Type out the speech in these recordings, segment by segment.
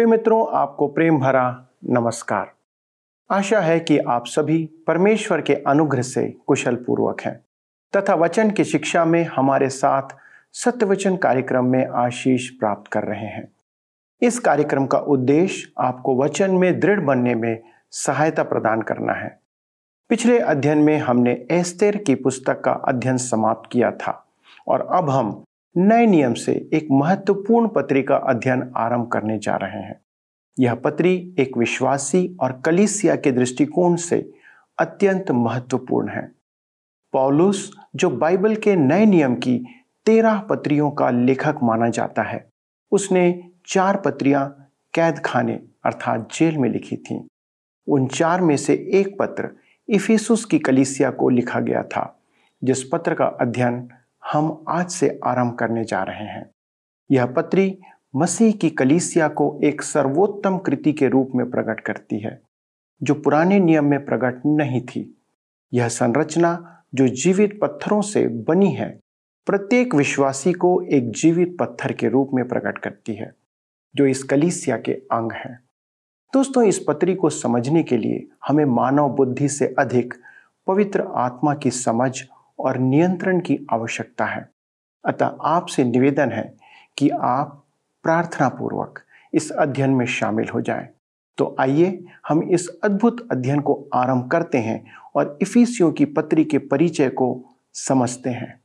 प्रिय मित्रों, आपको प्रेम भरा नमस्कार। आशा है कि आप सभी परमेश्वर के अनुग्रह से कुशल पूर्वक हैं तथा वचन की शिक्षा में हमारे साथ सत्यवचन कार्यक्रम में आशीष प्राप्त कर रहे हैं। इस कार्यक्रम का उद्देश्य आपको वचन में दृढ़ बनने में सहायता प्रदान करना है। पिछले अध्ययन में हमने एस्तेर की पुस्तक का अध्ययन समाप्त किया था और अब हम नए नियम से एक महत्वपूर्ण पत्री का अध्ययन आरंभ करने जा रहे हैं। यह पत्री एक विश्वासी और कलिसिया के दृष्टिकोण से अत्यंत महत्वपूर्ण है। पॉलुस, जो बाइबल के नए नियम की तेरह पत्रियों का लेखक माना जाता है, उसने चार पत्रियाँ कैद खाने अर्थात जेल में लिखी थीं। उन चार में से एक पत्र इफिसुस की कलिसिया को लिखा गया था, जिस पत्र का अध्ययन हम आज से आरंभ करने जा रहे हैं। यह पत्री मसीह की कलीसिया को एक सर्वोत्तम कृति के रूप में प्रकट करती है, जो पुराने नियम में प्रकट नहीं थी। यह संरचना जो जीवित पत्थरों से बनी है, प्रत्येक विश्वासी को एक जीवित पत्थर के रूप में प्रकट करती है, जो इस कलीसिया के अंग है। दोस्तों, इस पत्री को समझने के लिए हमें मानव बुद्धि से अधिक पवित्र आत्मा की समझ और नियंत्रण की आवश्यकता है अतः आपसे निवेदन है कि आप प्रार्थना पूर्वक इस अध्ययन में शामिल हो जाएँ। तो आइए हम इस अद्भुत अध्ययन को आरंभ करते हैं और इफिसियों की पत्री के परिचय को समझते हैं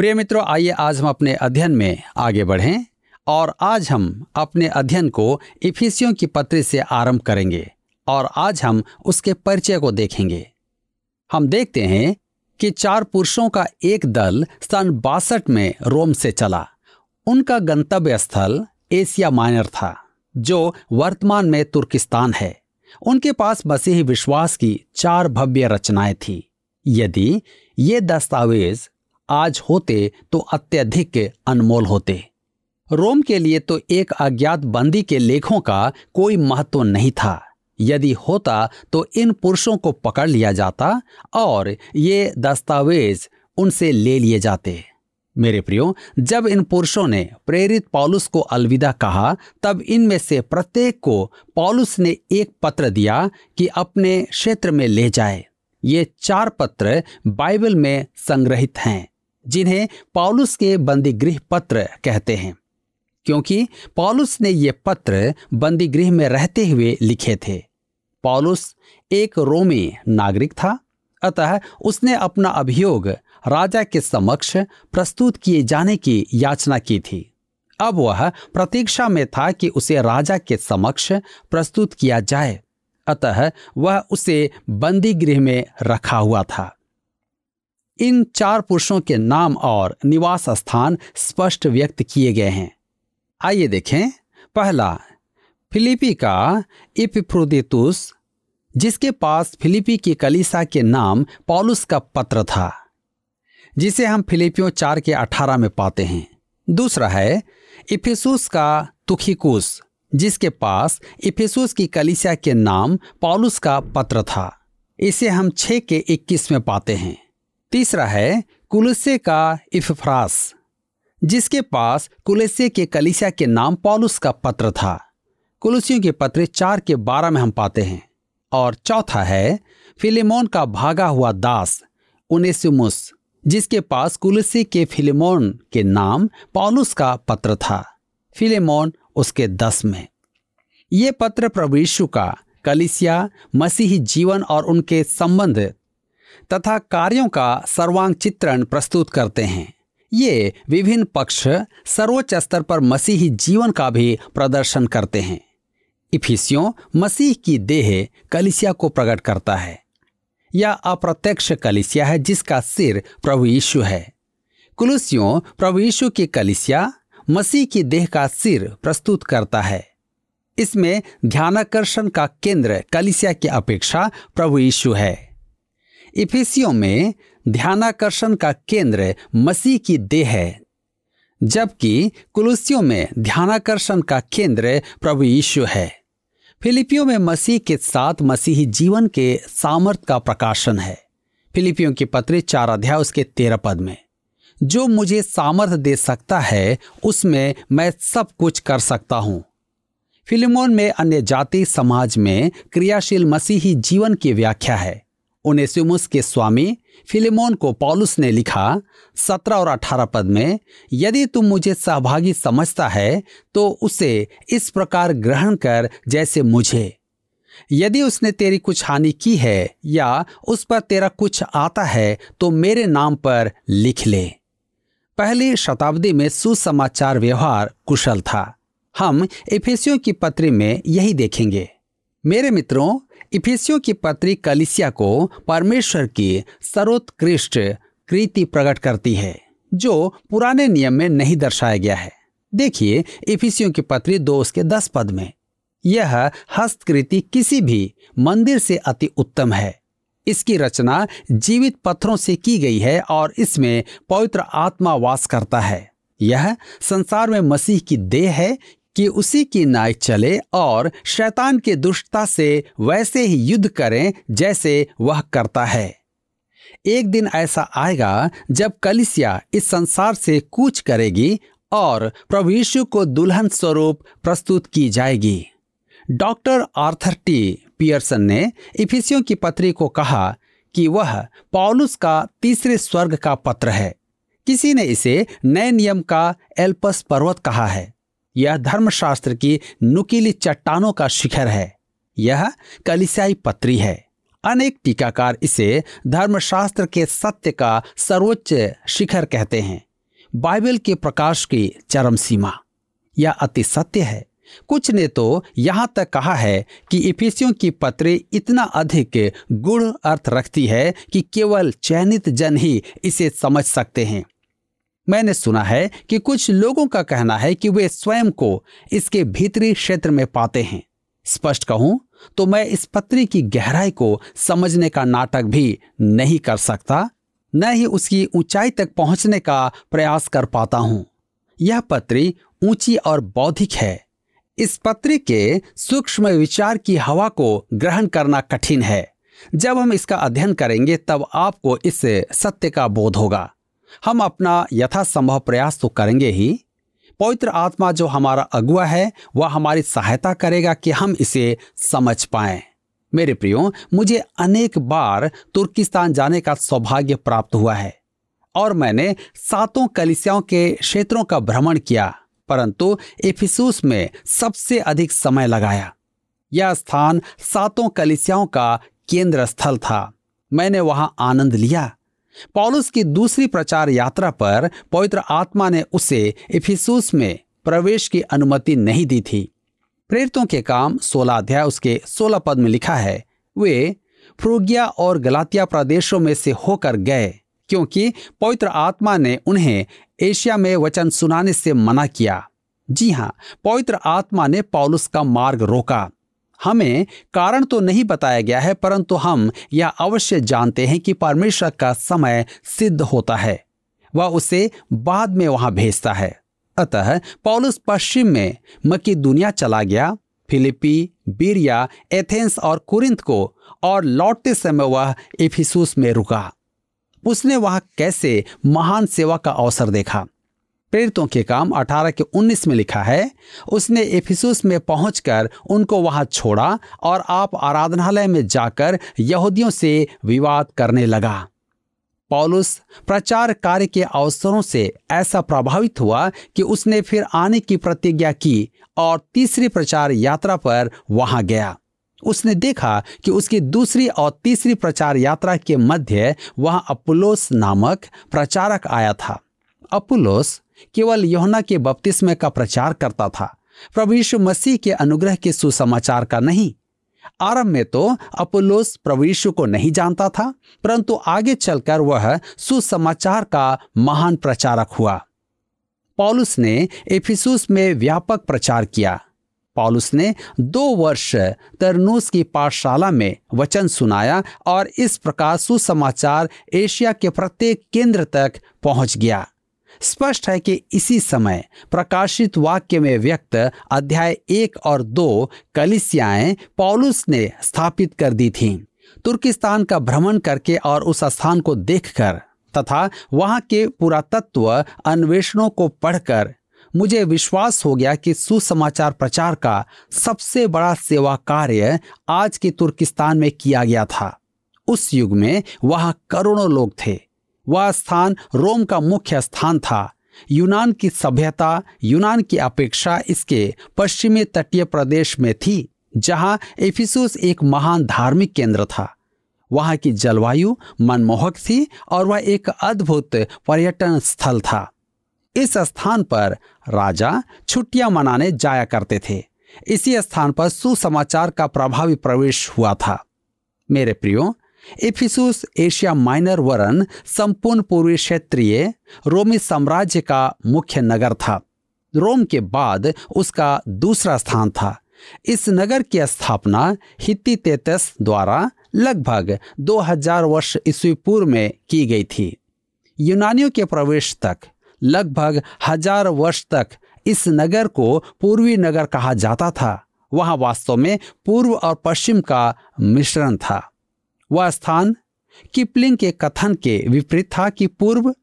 प्रिय मित्रों, आइए आज हम अपने अध्ययन में आगे बढ़ें और आज हम अपने अध्ययन को इफिसियों की पत्री से आरंभ करेंगे और आज हम उसके परिचय को देखेंगे। हम देखते हैं कि चार पुरुषों का एक दल सन बासठ में रोम से चला। उनका गंतव्य स्थल एशिया माइनर था, जो वर्तमान में तुर्किस्तान है। उनके पास मसीही विश्वास की चार भव्य रचनाएँ थी। यदि ये दस्तावेज़ आज होते तो अत्यधिक अनमोल होते। रोम के लिए तो एक अज्ञात बंदी के लेखों का कोई महत्व नहीं था। यदि होता तो इन पुरुषों को पकड़ लिया जाता और ये दस्तावेज़ उनसे ले लिए जाते। मेरे प्रियो, जब इन पुरुषों ने प्रेरित पॉलुस को अलविदा कहा, तब इनमें से प्रत्येक को पॉलुस ने एक पत्र दिया कि अपने क्षेत्र में ले जाए। ये चार पत्र बाइबल में संग्रहित हैं। जिन्हें पॉलुस के बंदी गृह पत्र कहते हैं, क्योंकि पॉलुस ने ये पत्र बंदी गृह में रहते हुए लिखे थे। पॉलुस एक रोमी नागरिक था, अतः उसने अपना अभियोग राजा के समक्ष प्रस्तुत किए जाने की याचना की थी। अब वह प्रतीक्षा में था कि उसे राजा के समक्ष प्रस्तुत किया जाए, अतः वह उसे बंदी गृह में रखा हुआ था। इन चार पुरुषों के नाम और निवास स्थान स्पष्ट व्यक्त किए गए हैं। आइए देखें। पहला, फिलिपी का इपिफ्रोदितुस, जिसके पास फिलिपी की कलीसा के नाम पॉलुस का पत्र था, जिसे हम फिलिपियों चार के अठारह में पाते हैं। दूसरा है, इफिसुस का तुखिकुस, जिसके पास इफिसुस की कलिसिया के नाम पॉलुस का पत्र था। इसे हम छह के इक्कीस में पाते हैं। तीसरा है कुलसे का इफफ्रास जिसके पास कुलसे के कलिसिया के नाम पॉलुस का पत्र था। कुलसियों के पत्र चार के बारह में हम पाते हैं। और चौथा है फिलिमोन का भागा हुआ दास उनेसिमुस जिसके पास कुलसी के फिलिमोन के नाम पॉलुस का पत्र था। फिलेमोन उसके दस में। ये पत्र प्रभु यीशु का कलिसिया, मसीही जीवन और उनके संबंध तथा कार्यों का सर्वांग चित्रण प्रस्तुत करते हैं। ये विभिन्न पक्ष सर्वोच्च स्तर पर मसीही जीवन का भी प्रदर्शन करते हैं। इफिसियों, मसीह की देह कलिसिया को प्रकट करता है। यह अप्रत्यक्ष कलिसिया है जिसका सिर प्रभु यीशु है। कुलुसियों, प्रभु यीशु की कलिसिया मसीह की देह का सिर प्रस्तुत करता है। इसमें ध्यानाकर्षण का केंद्र कलिसिया की अपेक्षा प्रभु यीशु है। इफिसियों में ध्यानाकर्षण का केंद्र मसीह की देह है, जबकि कुलुसियों में ध्यानाकर्षण का केंद्र प्रभु यीशु है। फिलिपियों में मसीह के साथ मसीही जीवन के सामर्थ का प्रकाशन है। फिलिपियों की पत्र चार अध्याय उसके तेरह पद में, जो मुझे सामर्थ दे सकता है, उसमें मैं सब कुछ कर सकता हूँ। फिलिमोन में अन्य जाति समाज में क्रियाशील मसीही जीवन की व्याख्या है। उनेसिमुस के स्वामी फिलिमोन को पॉलुस ने लिखा, सत्रह और अठारह पद में, यदि तुम मुझे सहभागी समझता है तो उसे इस प्रकार ग्रहण कर जैसे मुझे। यदि उसने तेरी कुछ हानि की है या उस पर तेरा कुछ आता है तो मेरे नाम पर लिख ले। पहली शताब्दी में सुसमाचार व्यवहार कुशल था। हम इफेसियों की पत्री में यही देखेंगे। मेरे मित्रों इफिसियों की पत्री कलिसिया को परमेश्वर की सर्वोत्कृष्ट कृति प्रकट करती है, जो पुराने नियम में नहीं दर्शाया गया है। देखिए, इफिसियों की पत्री दो उसके दस पद में। यह हस्तकृति किसी भी मंदिर से अति उत्तम है। इसकी रचना जीवित पत्थरों से की गई है और इसमें पवित्र आत्मा वास करता है। यह संसार में मसीह की देह है कि उसी की नाय चले और शैतान की दुष्टता से वैसे ही युद्ध करें जैसे वह करता है। एक दिन ऐसा आएगा जब कलिसिया इस संसार से कूच करेगी और प्रभु यीशु को दुल्हन स्वरूप प्रस्तुत की जाएगी। Doctor Arthur T. पियर्सन ने इफिसियों की पत्री को कहा कि वह पॉलुस का तीसरे स्वर्ग का पत्र है। किसी ने इसे नए नियम का एल्पस पर्वत कहा है। यह धर्मशास्त्र की नुकीली चट्टानों का शिखर है। यह कलिसियाई पत्री है। अनेक टीकाकार इसे धर्मशास्त्र के सत्य का सर्वोच्च शिखर कहते हैं। बाइबल के प्रकाश की चरम सीमा। यह अति सत्य है। कुछ ने तो यहाँ तक कहा है कि इफिसियों की पत्री इतना अधिक गुण अर्थ रखती है कि केवल चयनित जन ही इसे समझ सकते हैं। मैंने सुना है कि कुछ लोगों का कहना है कि वे स्वयं को इसके भीतरी क्षेत्र में पाते हैं। स्पष्ट कहूँ तो मैं इस पत्री की गहराई को समझने का नाटक भी नहीं कर सकता, न ही उसकी ऊंचाई तक पहुँचने का प्रयास कर पाता हूँ। यह पत्री ऊँची और बौद्धिक है। इस पत्री के सूक्ष्म विचार की हवा को ग्रहण करना कठिन है। जब हम इसका अध्ययन करेंगे, तब आपको इस सत्य का बोध होगा। हम अपना यथासंभव प्रयास तो करेंगे ही। पवित्र आत्मा जो हमारा अगुआ है, वह हमारी सहायता करेगा कि हम इसे समझ पाए। मेरे प्रियो, मुझे अनेक बार तुर्किस्तान जाने का सौभाग्य प्राप्त हुआ है, और मैंने सातों कलिसियाओं के क्षेत्रों का भ्रमण किया, परंतु एफिसूस में सबसे अधिक समय लगाया। यह स्थान सातों कलिसियाओं का केंद्र स्थल था। मैंने वहाँ आनंद लिया। पॉलुस की दूसरी प्रचार यात्रा पर पवित्र आत्मा ने उसे इफिसूस में प्रवेश की अनुमति नहीं दी थी। प्रेरितों के काम सोलह अध्याय उसके सोलह पद में लिखा है, वे फ्रूगिया और गलातिया प्रदेशों में से होकर गए, क्योंकि पवित्र आत्मा ने उन्हें एशिया में वचन सुनाने से मना किया। जी हाँ, पवित्र आत्मा ने पौलुस का मार्ग रोका। हमें कारण तो नहीं बताया गया है, परंतु हम यह अवश्य जानते हैं कि परमेश्वर का समय सिद्ध होता है। वह उसे बाद में वहाँ भेजता है। अतः पौलुस पश्चिम में मकी दुनिया चला गया फिलिपी बीरिया, एथेंस और कुरिंथ को, और लौटते समय वह इफिसूस में रुका। उसने वहाँ कैसे महान सेवा का अवसर देखा? प्रेरितों के काम 18 के 19 में लिखा है। उसने एफिसुस में पहुंचकर उनको वहाँ छोड़ा और आप आराधनालय में जाकर यहूदियों से विवाद करने लगा। पौलुस प्रचार कार्य के अवसरों से ऐसा प्रभावित हुआ कि उसने फिर आने की प्रतिज्ञा की और तीसरी प्रचार यात्रा पर वहाँ गया। उसने देखा कि उसकी दूसरी और तीसरी प्रचार यात्रा के मध्य वहाँ अपुलोस नामक प्रचारक आया था। अपुलोस केवल योहना के बपतिस्म का प्रचार करता था। प्रभु यीशु मसीह के अनुग्रह के सुसमाचार का नहीं। आरंभ में तो अपोलोस प्रभु यीशु को नहीं जानता था, परंतु आगे चलकर वह सुसमाचार का महान प्रचारक हुआ। पॉलुस ने एफिसुस में व्यापक प्रचार किया। पॉलुस ने दो वर्ष तरनूस की पाठशाला में वचन सुनाया और इस प्रकार सुसमाचार एशिया के प्रत्येक केंद्र तक पहुँच गया। स्पष्ट है कि इसी समय प्रकाशित वाक्य में व्यक्त अध्याय एक और दो कलिसियाएँ पॉलुस ने स्थापित कर दी थीं। तुर्किस्तान का भ्रमण करके और उस स्थान को देखकर तथा वहाँ के पुरातत्व अन्वेषणों को पढ़कर मुझे विश्वास हो गया कि सुसमाचार प्रचार का सबसे बड़ा सेवा कार्य आज के तुर्किस्तान में किया गया था। उस युग में वहाँ करोड़ों लोग थे। वह स्थान रोम का मुख्य स्थान था। यूनान की सभ्यता, यूनान की अपेक्षा इसके पश्चिमी तटीय प्रदेश में थी, जहाँ एफिसुस एक महान धार्मिक केंद्र था। वहाँ की जलवायु मनमोहक थी और वह एक अद्भुत पर्यटन स्थल था। इस स्थान पर राजा छुट्टियाँ मनाने जाया करते थे। इसी स्थान पर सुसमाचार का प्रभावी प्रवेश हुआ था। मेरे प्रियो इफिसुस एशिया माइनर वरन संपूर्ण पूर्वी क्षेत्रीय रोमी साम्राज्य का मुख्य नगर था। रोम के बाद उसका दूसरा स्थान था। इस नगर की स्थापना हित्ती तेतस द्वारा लगभग 2000 वर्ष ईस्वी पूर्व में की गई थी। यूनानियों के प्रवेश तक लगभग हज़ार वर्ष तक इस नगर को पूर्वी नगर कहा जाता था। वहाँ वास्तव में पूर्व और पश्चिम का मिश्रण था। वह स्थान किपलिंग के कथन के विपरीत था कि पूर्व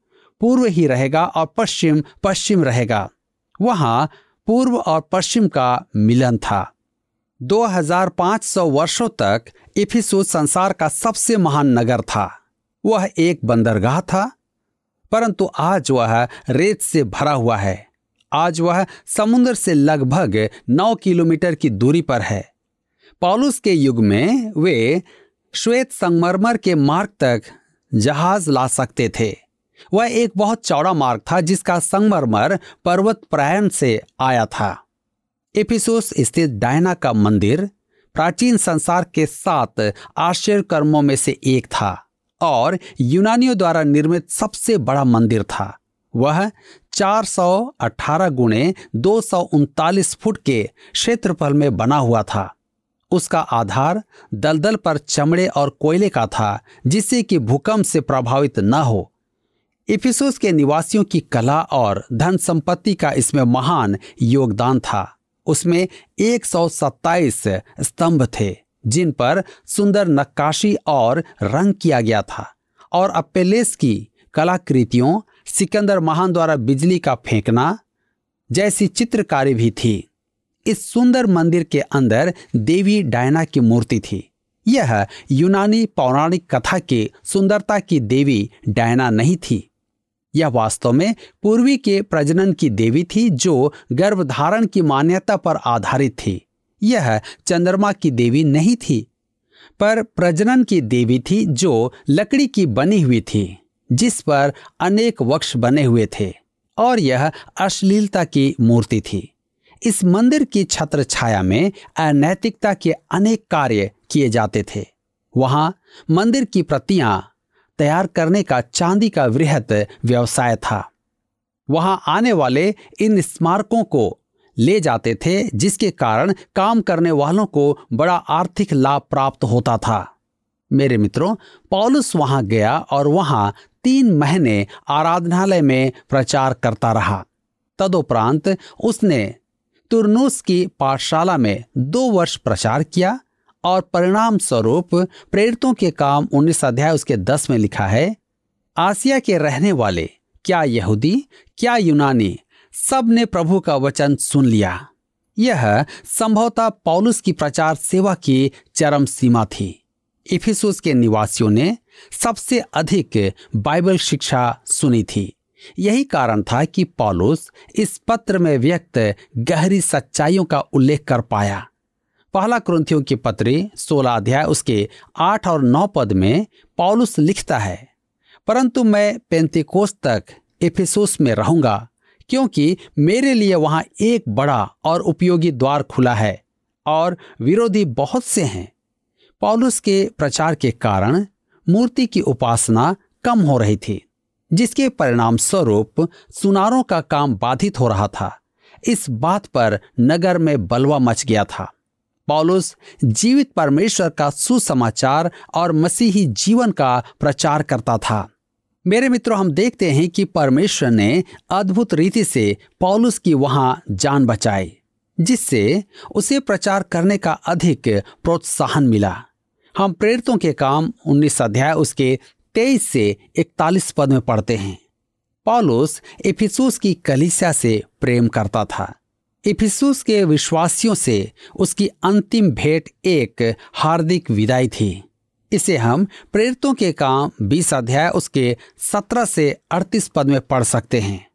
पूर्व ही रहेगा और पश्चिम पश्चिम रहेगा। वहाँ पूर्व और पश्चिम का मिलन था। 2500 वर्षों तक इफिसुस संसार का सबसे महान नगर था। वह एक बंदरगाह था, परंतु आज वह रेत से भरा हुआ है। आज वह समुद्र से लगभग 9 किलोमीटर की दूरी पर है। पॉलुस के युग में वे श्वेत संगमरमर के मार्ग तक जहाज़ ला सकते थे। वह एक बहुत चौड़ा मार्ग था, जिसका संगमरमर पर्वत प्रायण से आया था। एपिसोस स्थित डायना का मंदिर प्राचीन संसार के सात आश्चर्य कर्मों में से एक था और यूनानियों द्वारा निर्मित सबसे बड़ा मंदिर था। वह 418 गुणे दो फुट के क्षेत्रफल में बना हुआ था। उसका आधार दलदल पर चमड़े और कोयले का था, जिससे कि भूकंप से प्रभावित न हो। इफिसुस के निवासियों की कला और धन संपत्ति का इसमें महान योगदान था। उसमें एक सौ सत्ताईस स्तंभ थे, जिन पर सुंदर नक्काशी और रंग किया गया था, और अपेलेस की कलाकृतियों, सिकंदर महान द्वारा बिजली का फेंकना जैसी चित्रकारी भी थी। इस सुंदर मंदिर के अंदर देवी डायना की मूर्ति थी। यह यूनानी पौराणिक कथा के सुंदरता की देवी डायना नहीं थी। यह वास्तव में पूर्वी के प्रजनन की देवी थी जो गर्भधारण की मान्यता पर आधारित थी। यह चंद्रमा की देवी नहीं थी, पर प्रजनन की देवी थी जो लकड़ी की बनी हुई थी, जिस पर अनेक वक्ष बने हुए थे, और यह अश्लीलता की मूर्ति थी। इस मंदिर की छत्र छाया में अनैतिकता के अनेक कार्य किए जाते थे। वहाँ मंदिर की प्रतियाँ तैयार करने का चांदी का वृहत व्यवसाय था। वहाँ आने वाले इन स्मारकों को ले जाते थे, जिसके कारण काम करने वालों को बड़ा आर्थिक लाभ प्राप्त होता था। मेरे मित्रों, पॉलुस वहाँ गया और वहाँ तीन महीने आराधनालय में प्रचार करता रहा। तदुपरांत उसने तुरनुस की पाठशाला में दो वर्ष प्रचार किया और परिणाम स्वरूप प्रेरितों के काम उन्नीस अध्याय उसके दस में लिखा है, आसिया के रहने वाले, क्या यहूदी, क्या यूनानी, सबने प्रभु का वचन सुन लिया। यह संभवतः पौलुस की प्रचार सेवा की चरम सीमा थी। इफिसुस के निवासियों ने सबसे अधिक बाइबल शिक्षा सुनी थी। यही कारण था कि पॉलुस इस पत्र में व्यक्त गहरी सच्चाइयों का उल्लेख कर पाया। पहला क्रंथियों की पत्री सोलह अध्याय उसके आठ और नौ पद में पॉलुस लिखता है, परंतु मैं पेंतिकोस तक इफिसुस में रहूँगा, क्योंकि मेरे लिए वहाँ एक बड़ा और उपयोगी द्वार खुला है और विरोधी बहुत से हैं। पॉलुस के प्रचार के कारण मूर्ति की उपासना कम हो रही थी। जिसके परिणाम स्वरूप सुनारों का काम बाधित हो रहा था। इस बात पर नगर में बलवा मच गया था। पॉलुस जीवित परमेश्वर का सुसमाचार और मसीही जीवन का प्रचार करता था। मेरे मित्रों, हम देखते हैं कि परमेश्वर ने अद्भुत रीति से पौलुस की वहाँ जान बचाई, जिससे उसे प्रचार करने का अधिक प्रोत्साहन मिला। हम प्रेरितों के काम 19 अध्याय उसके 23 से 41 पद में पढ़ते हैं। पॉलुस इफिसुस की कलिसिया से प्रेम करता था। इफिसुस के विश्वासियों से उसकी अंतिम भेंट एक हार्दिक विदाई थी। इसे हम प्रेरितों के काम 20 अध्याय उसके 17 से 38 पद में पढ़ सकते हैं।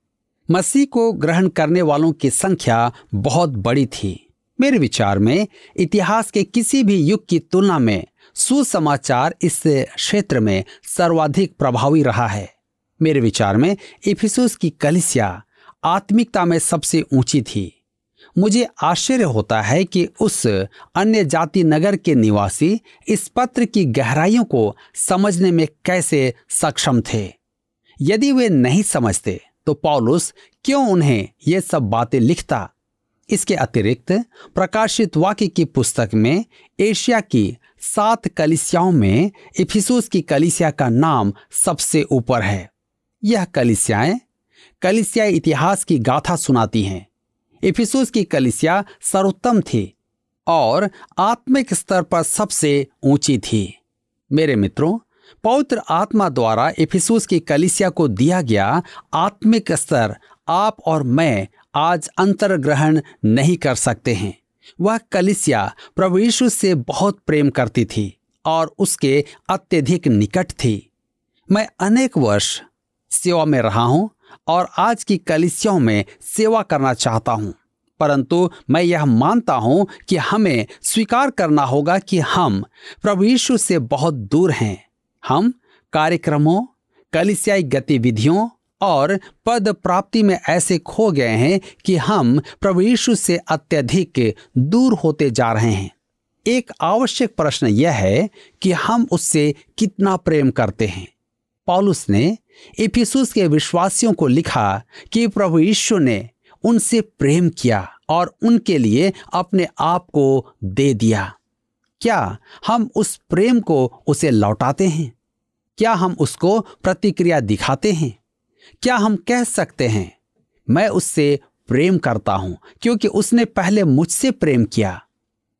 मसीह को ग्रहण करने वालों की संख्या बहुत बड़ी थी। मेरे विचार में इतिहास के किसी भी युग की तुलना में सुसमाचार इस क्षेत्र में सर्वाधिक प्रभावी रहा है। मेरे विचार में इफिसुस की कलिसिया आत्मिकता में सबसे ऊँची थी। मुझे आश्चर्य होता है कि उस अन्य जाति नगर के निवासी इस पत्र की गहराइयों को समझने में कैसे सक्षम थे। यदि वे नहीं समझते तो पॉलुस क्यों उन्हें ये सब बातें लिखता इसके अतिरिक्त प्रकाशित वाक्य की पुस्तक में एशिया की सात कलिसियाओं में इफिसुस की कलिसिया का नाम सबसे ऊपर है। यह कलिसियाएँ कलिसिया इतिहास की गाथा सुनाती हैं। इफिसुस की कलिसिया सर्वोत्तम थी और आत्मिक स्तर पर सबसे ऊँची थी। मेरे मित्रों, पवित्र आत्मा द्वारा इफिसूस की कलिसिया को दिया गया आत्मिक स्तर आप और मैं आज अंतर ग्रहण नहीं कर सकते हैं। वह कलिसिया प्रभु यीशु से बहुत प्रेम करती थी और उसके अत्यधिक निकट थी। मैं अनेक वर्ष सेवा में रहा हूँ और आज की कलिसियों में सेवा करना चाहता हूँ, परंतु मैं यह मानता हूँ कि हमें स्वीकार करना होगा कि हम प्रभु यीशु से बहुत दूर हैं। हम कार्यक्रमों, कलिसियाई गतिविधियों और पद प्राप्ति में ऐसे खो गए हैं कि हम प्रभु यीशु से अत्यधिक दूर होते जा रहे हैं। एक आवश्यक प्रश्न यह है कि हम उससे कितना प्रेम करते हैं। पॉलुस ने इफिसुस के विश्वासियों को लिखा कि प्रभु यीशु ने उनसे प्रेम किया और उनके लिए अपने आप को दे दिया। क्या हम उस प्रेम को उसे लौटाते हैं? क्या हम उसको प्रतिक्रिया दिखाते हैं? क्या हम कह सकते हैं, मैं उससे प्रेम करता हूँ, क्योंकि उसने पहले मुझसे प्रेम किया।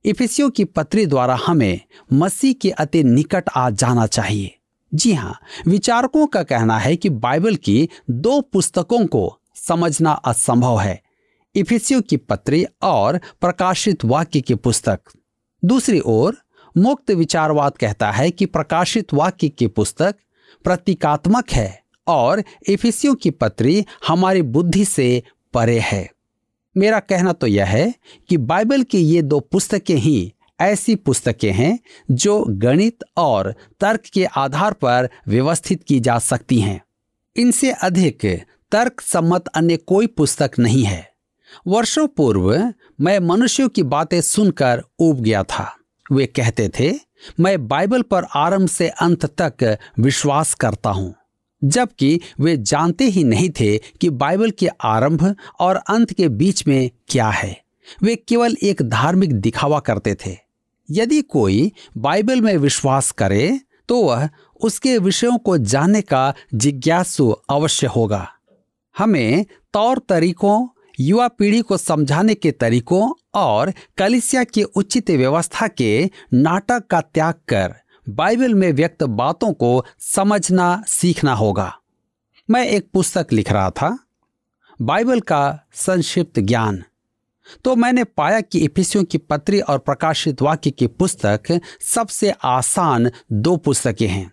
इफिसियों की पत्री द्वारा हमें मसीह के अति निकट आ जाना चाहिए। जी हाँ विचारकों का कहना है कि बाइबल की दो पुस्तकों को समझना असंभव है, इफिसियों की पत्री और प्रकाशित वाक्य की पुस्तक। दूसरी ओर, मुक्त विचारवाद कहता है कि प्रकाशित वाक्य की पुस्तक प्रतीकात्मक है। और इफिसियों की पत्री हमारी बुद्धि से परे है। मेरा कहना तो यह है कि बाइबल की ये दो पुस्तकें ही ऐसी पुस्तकें हैं जो गणित और तर्क के आधार पर व्यवस्थित की जा सकती हैं। इनसे अधिक तर्क सम्मत अन्य कोई पुस्तक नहीं है। वर्षों पूर्व मैं मनुष्यों की बातें सुनकर उब गया था। वे कहते थे, मैं बाइबल पर आरंभ से अंत तक विश्वास करता हूँ। जबकि वे जानते ही नहीं थे कि बाइबल के आरंभ और अंत के बीच में क्या है। वे केवल एक धार्मिक दिखावा करते थे। यदि कोई बाइबल में विश्वास करे तो वह उसके विषयों को जानने का जिज्ञासु अवश्य होगा। हमें तौर तरीकों, युवा पीढ़ी को समझाने के तरीकों और कलिसिया की उचित व्यवस्था के नाटक का त्याग कर बाइबल में व्यक्त बातों को समझना, सीखना होगा। मैं एक पुस्तक लिख रहा था। बाइबल का संक्षिप्त ज्ञान। तो मैंने पाया कि इफिसियों की पत्री और प्रकाशित वाक्य की पुस्तक सबसे आसान दो पुस्तकें हैं,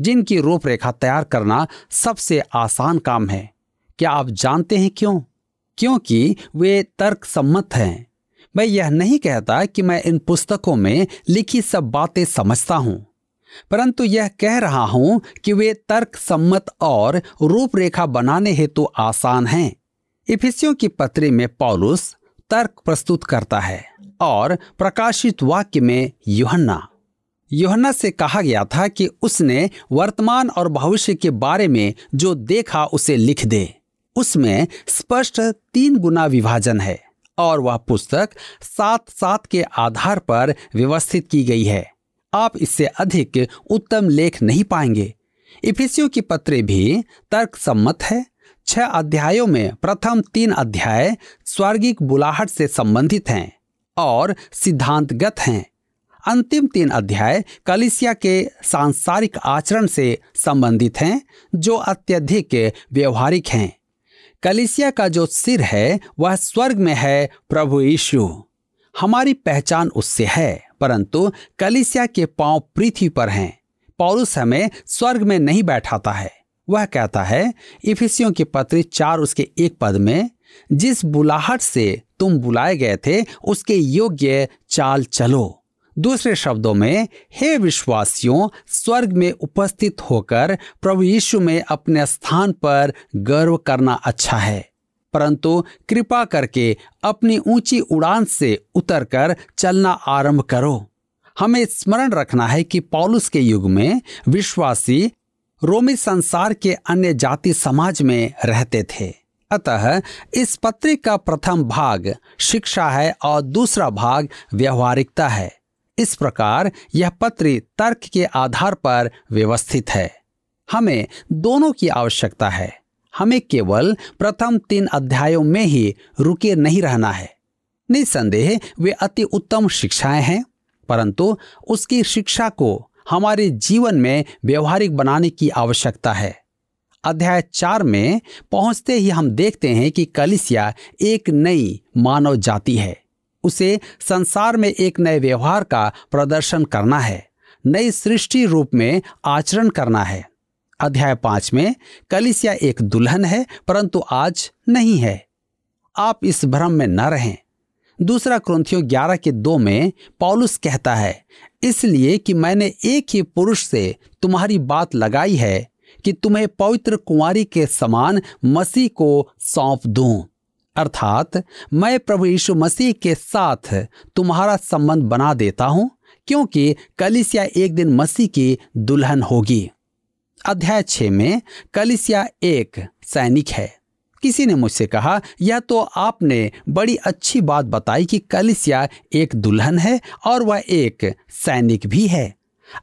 जिनकी रूपरेखा तैयार करना सबसे आसान काम है। क्या आप जानते हैं क्यों? क्योंकि वे तर्क सम्मत हैं। मैं यह नहीं कहता कि मैं इन पुस्तकों में लिखी सब बातें समझता हूँ। परंतु यह कह रहा हूँ कि वे तर्क सम्मत और रूपरेखा बनाने हेतु तो आसान हैं। इफिसियों की पत्री में पौलुस तर्क प्रस्तुत करता है और प्रकाशित वाक्य में युहन्ना। योहन्ना से कहा गया था कि उसने वर्तमान और भविष्य के बारे में जो देखा उसे लिख दे। उसमें स्पष्ट तीन गुना विभाजन है और वह पुस्तक सात सात के आधार पर व्यवस्थित की गई है। आप इससे अधिक उत्तम लेख नहीं पाएँगे। इफिसियों की पत्रे भी तर्क सम्मत है। छह अध्यायों में प्रथम तीन अध्याय स्वर्गिक बुलाहट से संबंधित हैं और सिद्धांतगत हैं। अंतिम तीन अध्याय कलिसिया के सांसारिक आचरण से संबंधित हैं, जो अत्यधिक व्यवहारिक हैं। कलिसिया का जो सिर है, वह स्वर्ग में है प्रभु यीशु। हमारी पहचान उससे है। परंतु कलिसिया के पाँव पृथ्वी पर हैं। पौलुस हमें स्वर्ग में नहीं बैठाता है। वह कहता है, इफिसियों की पत्री चार उसके एक पद में, जिस बुलाहट से तुम बुलाए गए थे, उसके योग्य चाल चलो। दूसरे शब्दों में, हे विश्वासियों, स्वर्ग में उपस्थित होकर प्रभु यीशु में अपने स्थान पर गर्व करना अच्छा है। परंतु कृपा करके अपनी ऊँची उड़ान से उतरकर चलना आरंभ करो। हमें स्मरण रखना है कि पौलुस के युग में विश्वासी रोमी संसार के अन्य जाति समाज में रहते थे। अतः इस पत्र का प्रथम भाग शिक्षा है और दूसरा भाग व्यवहारिकता है। इस प्रकार यह पत्र तर्क के आधार पर व्यवस्थित है। हमें दोनों की आवश्यकता है। हमें केवल प्रथम तीन अध्यायों में ही रुके नहीं रहना है। निसंदेह वे अति उत्तम शिक्षाएँ हैं, परंतु उसकी शिक्षा को हमारे जीवन में व्यवहारिक बनाने की आवश्यकता है। अध्याय चार में पहुँचते ही हम देखते हैं कि कलिसिया एक नई मानव जाति है। उसे संसार में एक नए व्यवहार का प्रदर्शन करना है, नई सृष्टि रूप में आचरण करना है। अध्याय पाँच में कलिसिया एक दुल्हन है, परंतु आज नहीं है। आप इस भ्रम में न रहें। दूसरा क्रंथियों ग्यारह के दो में पॉलुस कहता है, इसलिए कि मैंने एक ही पुरुष से तुम्हारी बात लगाई है कि तुम्हें पवित्र कुंवारी के समान मसीह को सौंप दूँ। अर्थात, मैं प्रभु यीशु मसीह के साथ तुम्हारा संबंध बना देता हूँ, क्योंकि कलिसिया एक दिन मसीह की दुल्हन होगी। अध्याय छ में कलिसिया एक सैनिक है। किसी ने मुझसे कहा यह तो आपने बड़ी अच्छी बात बताई कि कलिसिया एक दुल्हन है और वह एक सैनिक भी है।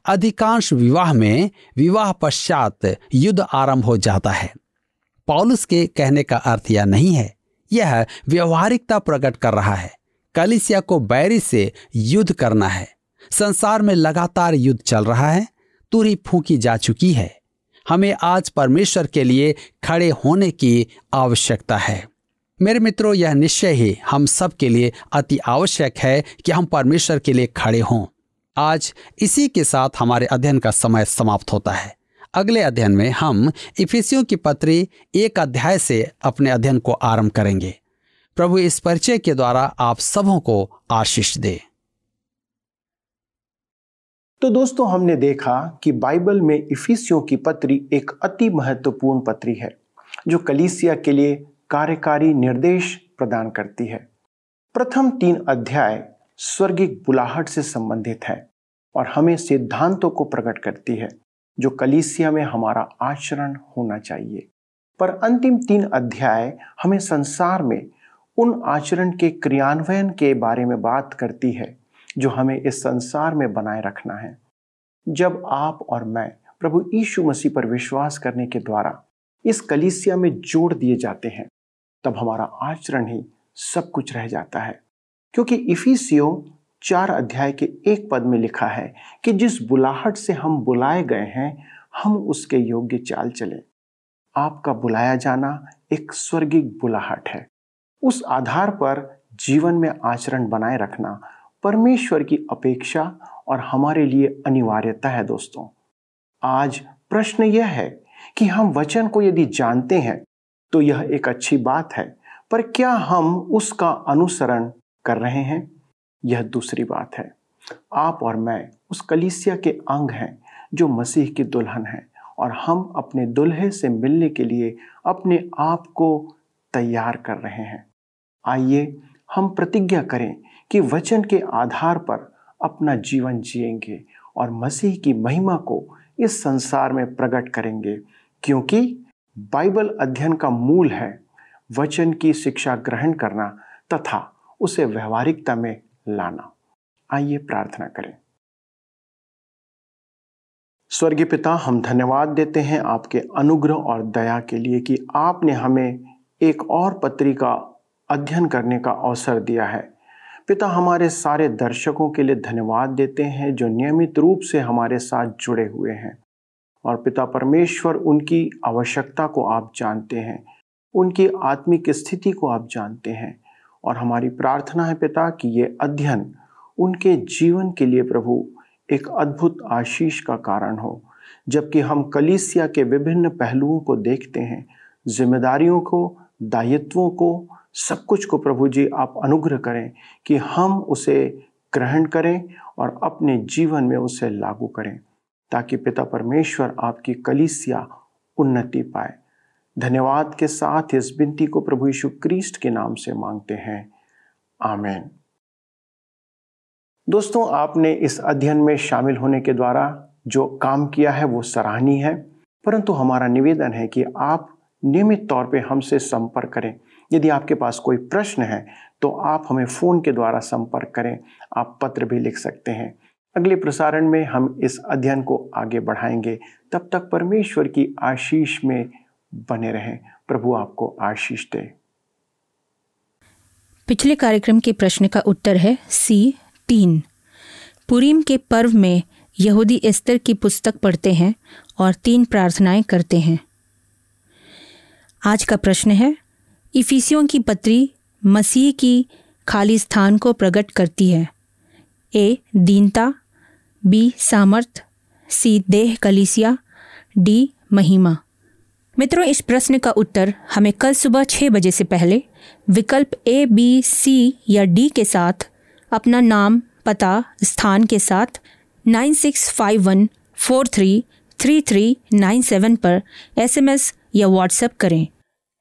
अधिकांश विवाह में विवाह पश्चात युद्ध आरंभ हो जाता है। पॉलुस के कहने का अर्थ यह नहीं है। यह व्यवहारिकता प्रकट कर रहा है। कलिसिया को बैरी से युद्ध करना है। संसार में लगातार युद्ध चल रहा है। तुरी फूकी जा चुकी है। हमें आज परमेश्वर के लिए खड़े होने की आवश्यकता है। मेरे मित्रों, यह निश्चय ही हम सब के लिए अति आवश्यक है कि हम परमेश्वर के लिए खड़े हों। आज इसी के साथ हमारे अध्ययन का समय समाप्त होता है। अगले अध्ययन में हम इफिसियों की पत्री एक अध्याय से अपने अध्ययन को आरंभ करेंगे। प्रभु इस परिचय के द्वारा आप सबों को आशीष दे। तो दोस्तों, हमने देखा कि बाइबल में इफिसियों की पत्री एक अति महत्वपूर्ण पत्री है, जो कलीसिया के लिए कार्यकारी निर्देश प्रदान करती है। प्रथम तीन अध्याय स्वर्गिक बुलाहट से संबंधित है और हमें सिद्धांतों को प्रकट करती है, जो कलीसिया में हमारा आचरण होना चाहिए। पर अंतिम तीन अध्याय हमें संसार में उन आचरण के क्रियान्वयन के बारे में बात करती है जो हमें इस संसार में बनाए रखना है। जब आप और मैं प्रभु यीशु मसीह पर विश्वास करने के द्वारा इस कलीसिया में जोड़ दिए जाते हैं, तब हमारा आचरण ही सब कुछ रह जाता है। क्योंकि इफिसियो चार अध्याय के एक पद में लिखा है कि जिस बुलाहट से हम बुलाए गए हैं, हम उसके योग्य चाल चले। आपका बुलाया जाना एक स्वर्गिक बुलाहट है। उस आधार पर जीवन में आचरण बनाए रखना परमेश्वर की अपेक्षा और हमारे लिए अनिवार्यता है दोस्तों। आज प्रश्न यह है कि हम वचन को यदि जानते हैं तो यह एक अच्छी बात है, पर क्या हम उसका अनुसरण कर रहे हैं? यह दूसरी बात है। आप और मैं उस कलीसिया के अंग हैं, जो मसीह की दुल्हन है, और हम अपने दुल्हे से मिलने के लिए अपने आप को तैयार कर रहे हैं। आइए हम प्रतिज्ञा करें कि वचन के आधार पर अपना जीवन जिएँगे और मसीह की महिमा को इस संसार में प्रकट करेंगे। क्योंकि बाइबल अध्ययन का मूल है वचन की शिक्षा ग्रहण करना तथा उसे व्यवहारिकता में लाना। आइए प्रार्थना करें। स्वर्गीय पिता, हम धन्यवाद देते हैं आपके अनुग्रह और दया के लिए कि आपने हमें एक और पत्री का अध्ययन करने का अवसर दिया है। पिता हमारे सारे दर्शकों के लिए धन्यवाद देते हैं, जो नियमित रूप से हमारे साथ जुड़े हुए हैं। और पिता परमेश्वर, उनकी आवश्यकता को आप जानते हैं, उनकी आत्मिक स्थिति को आप जानते हैं। और हमारी प्रार्थना है पिता कि ये अध्ययन उनके जीवन के लिए प्रभु एक अद्भुत आशीष का कारण हो। जबकि हम कलीसिया के विभिन्न पहलुओं को देखते हैं, जिम्मेदारियों को, दायित्वों को सब कुछ को प्रभु जी आप अनुग्रह करें कि हम उसे ग्रहण करें और अपने जीवन में उसे लागू करें, ताकि पिता परमेश्वर आपकी कलीसिया उन्नति पाए। धन्यवाद के साथ इस बिनती को प्रभु यीशु क्रिस्ट के नाम से मांगते हैं। आमेन। दोस्तों, आपने इस अध्ययन में शामिल होने के द्वारा जो काम किया है वो सराहनीय है, परंतु हमारा निवेदन है कि आप नियमित तौर पे हमसे संपर्क करें। यदि आपके पास कोई प्रश्न है तो आप हमें फ़ोन के द्वारा संपर्क करें। आप पत्र भी लिख सकते हैं। अगले प्रसारण में हम इस अध्ययन को आगे बढ़ाएँगे। तब तक परमेश्वर की आशीष में बने रहें। प्रभु आपको आशीष दे। पिछले कार्यक्रम के प्रश्न का उत्तर है सी, तीन। पुरीम के पर्व में यहूदी एस्तर की पुस्तक पढ़ते हैं और तीन प्रार्थनाएँ करते हैं। आज का प्रश्न है इफिसियों की पत्री मसीह की खाली स्थान को प्रकट करती है। ए, दीनता, बी, सामर्थ, सी, देह कलिसिया, डी, महिमा। मित्रों, इस प्रश्न का उत्तर हमें कल सुबह छः बजे से पहले विकल्प ए, बी, सी या डी के साथ, अपना नाम, पता, स्थान के साथ nine six five one four three three three nine seven पर एसएमएस या व्हाट्सएप करें।